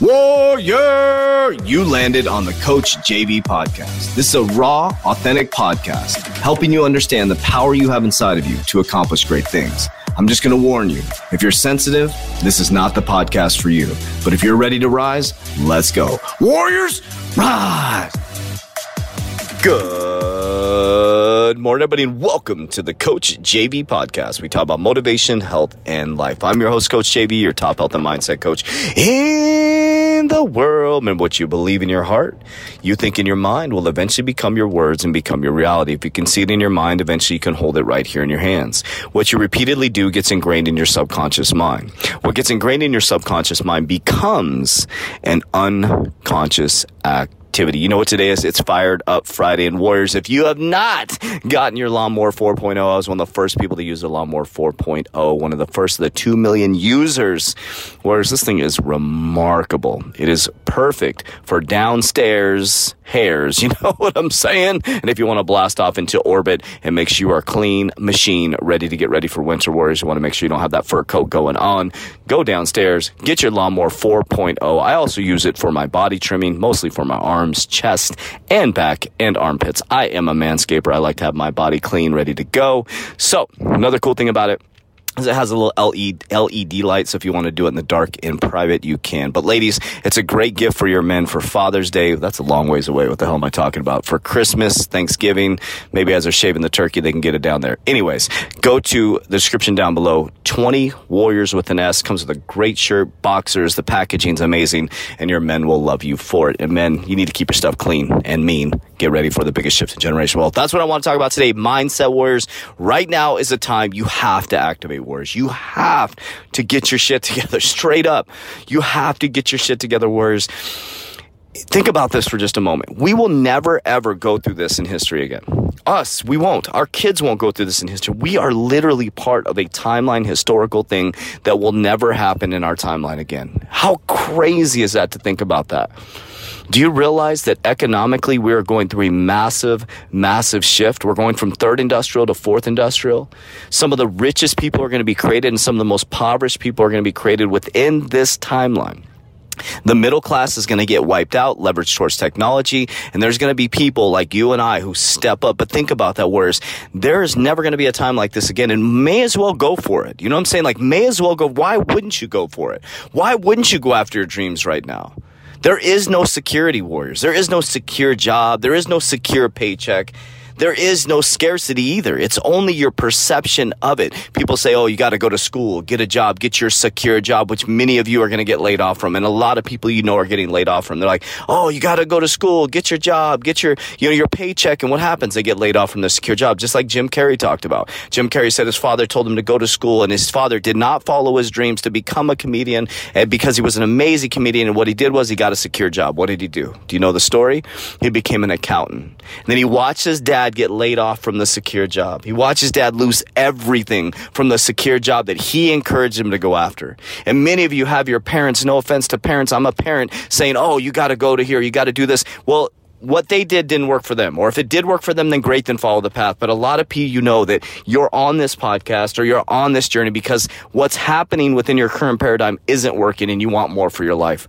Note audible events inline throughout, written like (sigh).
Warrior! You landed on the Coach JV podcast. This is a raw, authentic podcast helping you understand the power you have inside of you to accomplish great things. I'm just going to warn you if you're sensitive, this is not the podcast for you. But if you're ready to rise, let's go. Warriors, rise! Good morning, everybody, and welcome to the Coach JV podcast. We talk about motivation, health, and life. I'm your host, Coach JV, your top health and mindset coach in the world. Remember what you believe in your heart, you think in your mind will eventually become your words and become your reality. If you can see it in your mind, eventually you can hold it right here in your hands. What you repeatedly do gets ingrained in your subconscious mind. What gets ingrained in your subconscious mind becomes an unconscious act activity. You know what today is? It's Fired Up Friday. And Warriors, if you have not gotten your Lawnmower 4.0, I was one of the first people to use the Lawnmower 4.0, one of the first of the 2 million users. Warriors, this thing is remarkable. It is perfect for downstairs hairs. (laughs) You know what I'm saying? And if you want to blast off into orbit, it makes you a clean machine ready to get ready for winter warriors. You want to make sure you don't have that fur coat going on. Go downstairs, get your lawnmower 4.0. I also use it for my body trimming, mostly for my arms, chest, and back and armpits. I am a manscaper. I like to have my body clean, ready to go. So another cool thing about it it has a little LED, light, so if you want to do it in the dark in private, you can. But ladies, it's a great gift for your men for Father's Day. That's a long ways away. What the hell am I talking about? For Christmas, Thanksgiving, maybe as they're shaving the turkey, they can get it down there. Anyways, go to the description down below. 20 Warriors with an S comes with a great shirt, boxers. The packaging's amazing, and your men will love you for it. And men, you need to keep your stuff clean and mean. Get ready for the biggest shift in generation wealth. That's what I want to talk about today. Mindset Warriors. Right now is the time you have to activate Warriors. You have to get your shit together (laughs) straight up. You have to get your shit together, Warriors. Think about this for just a moment. We will never ever go through this in history again. Us, we won't. Our kids won't go through this in history. We are literally part of a timeline historical thing that will never happen in our timeline again. How crazy is that to think about that? Do you realize that economically we are going through a massive, massive shift? We're going from third industrial to fourth industrial. Some of the richest people are going to be created and some of the most impoverished people are going to be created within this timeline. The middle class is going to get wiped out, leveraged towards technology, and there's going to be people like you and I who step up. But think about that, whereas there's never going to be a time like this again, and may as well go for it. You know what I'm saying? Like, may as well go. Why wouldn't you go for it? Why wouldn't you go after your dreams right now? There is no security warriors. There is no secure job. There is no secure paycheck there is no scarcity either. It's only your perception of it. People say, oh, you got to go to school, get a job, get your secure job, which many of you are going to get laid off from. And a lot of people you know are getting laid off from. They're like, oh, you got to go to school, get your job, get your, you know, your paycheck. And what happens? They get laid off from the secure job, just like Jim Carrey talked about. Jim Carrey said his father told him to go to school and his father did not follow his dreams to become a comedian and because he was an amazing comedian. And what he did was he got a secure job. What did he do? Do you know the story? He became an accountant. And then he watched his dad dad get laid off from the secure job. He watched his dad lose everything from the secure job that he encouraged him to go after. And many of you have your parents, no offense to parents, I'm a parent, saying, oh, you got to go to here, you got to do this. Well, what they did didn't work for them. Or if it did work for them, then great, then follow the path. But a lot of people, you know that you're on this podcast or you're on this journey because what's happening within your current paradigm isn't working and you want more for your life.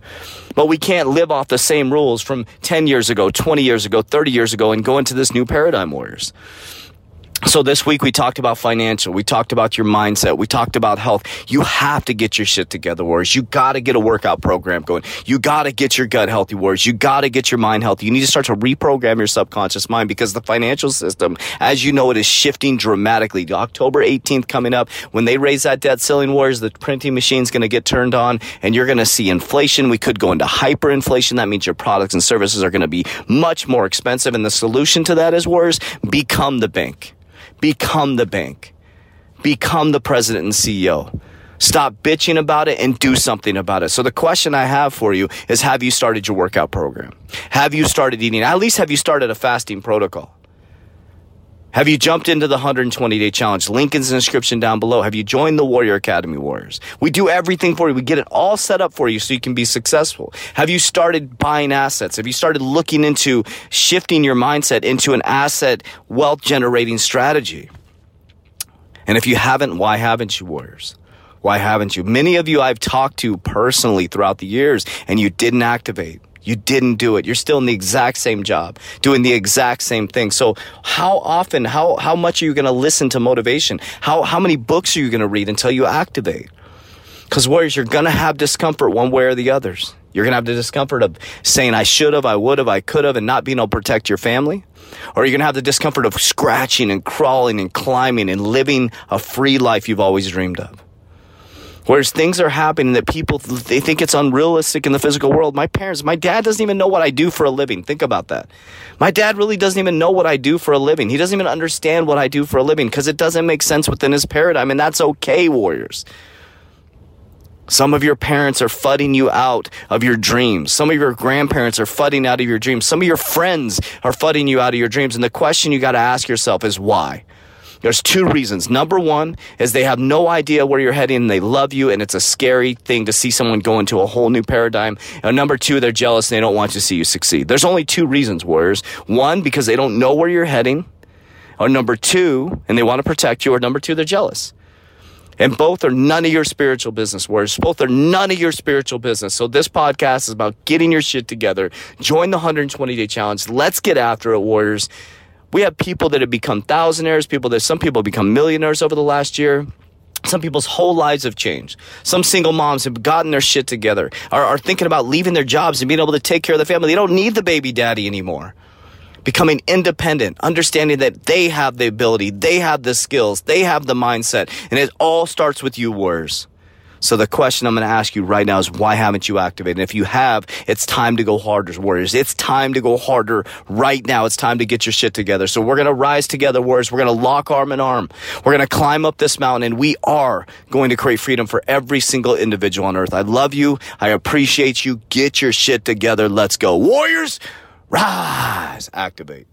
But we can't live off the same rules from 10 years ago, 20 years ago, 30 years ago and go into this new paradigm warriors. So this week we talked about financial. We talked about your mindset. We talked about health. You have to get your shit together, Warriors. You got to get a workout program going. You got to get your gut healthy, Warriors. You got to get your mind healthy. You need to start to reprogram your subconscious mind because the financial system, as you know, it is shifting dramatically. October 18th coming up, when they raise that debt ceiling, Warriors, the printing machine's going to get turned on and you're going to see inflation. We could go into hyperinflation. That means your products and services are going to be much more expensive. And the solution to that is, Warriors, become the bank. Become the bank. Become the president and CEO. Stop bitching about it and do something about it. So the question I have for you is have you started your workout program? Have you started eating? At least have you started a fasting protocol? Have you jumped into the 120 day challenge? Link in the description down below. Have you joined the Warrior Academy Warriors? We do everything for you. We get it all set up for you so you can be successful. Have you started buying assets? Have you started looking into shifting your mindset into an asset wealth generating strategy? And if you haven't, why haven't you, Warriors? Why haven't you? Many of you I've talked to personally throughout the years and you didn't activate. You didn't do it. You're still in the exact same job, doing the exact same thing. So how often, how, how much are you going to listen to motivation? How, how many books are you going to read until you activate? Because warriors, you're going to have discomfort one way or the others. You're going to have the discomfort of saying, I should have, I would have, I could have, and not being able to protect your family. Or you're going to have the discomfort of scratching and crawling and climbing and living a free life you've always dreamed of. Whereas things are happening that people, they think it's unrealistic in the physical world. My parents, my dad doesn't even know what I do for a living. Think about that. My dad really doesn't even know what I do for a living. He doesn't even understand what I do for a living because it doesn't make sense within his paradigm. And that's okay, warriors. Some of your parents are fudding you out of your dreams. Some of your grandparents are fudding out of your dreams. Some of your friends are fudding you out of your dreams. And the question you got to ask yourself is why? There's two reasons. Number one is they have no idea where you're heading they love you and it's a scary thing to see someone go into a whole new paradigm. And number two, they're jealous and they don't want to see you succeed. There's only two reasons, warriors. One, because they don't know where you're heading. Or number two, and they want to protect you. Or number two, they're jealous. And both are none of your spiritual business, warriors. Both are none of your spiritual business. So this podcast is about getting your shit together. Join the 120 day challenge. Let's get after it, warriors. We have people that have become thousandaires, people that some people have become millionaires over the last year. Some people's whole lives have changed. Some single moms have gotten their shit together, are, are thinking about leaving their jobs and being able to take care of the family. They don't need the baby daddy anymore. Becoming independent, understanding that they have the ability, they have the skills, they have the mindset, and it all starts with you, warriors. So the question I'm going to ask you right now is why haven't you activated? And if you have, it's time to go harder, Warriors. It's time to go harder right now. It's time to get your shit together. So we're going to rise together, Warriors. We're going to lock arm in arm. We're going to climb up this mountain and we are going to create freedom for every single individual on earth. I love you. I appreciate you. Get your shit together. Let's go. Warriors, rise, activate.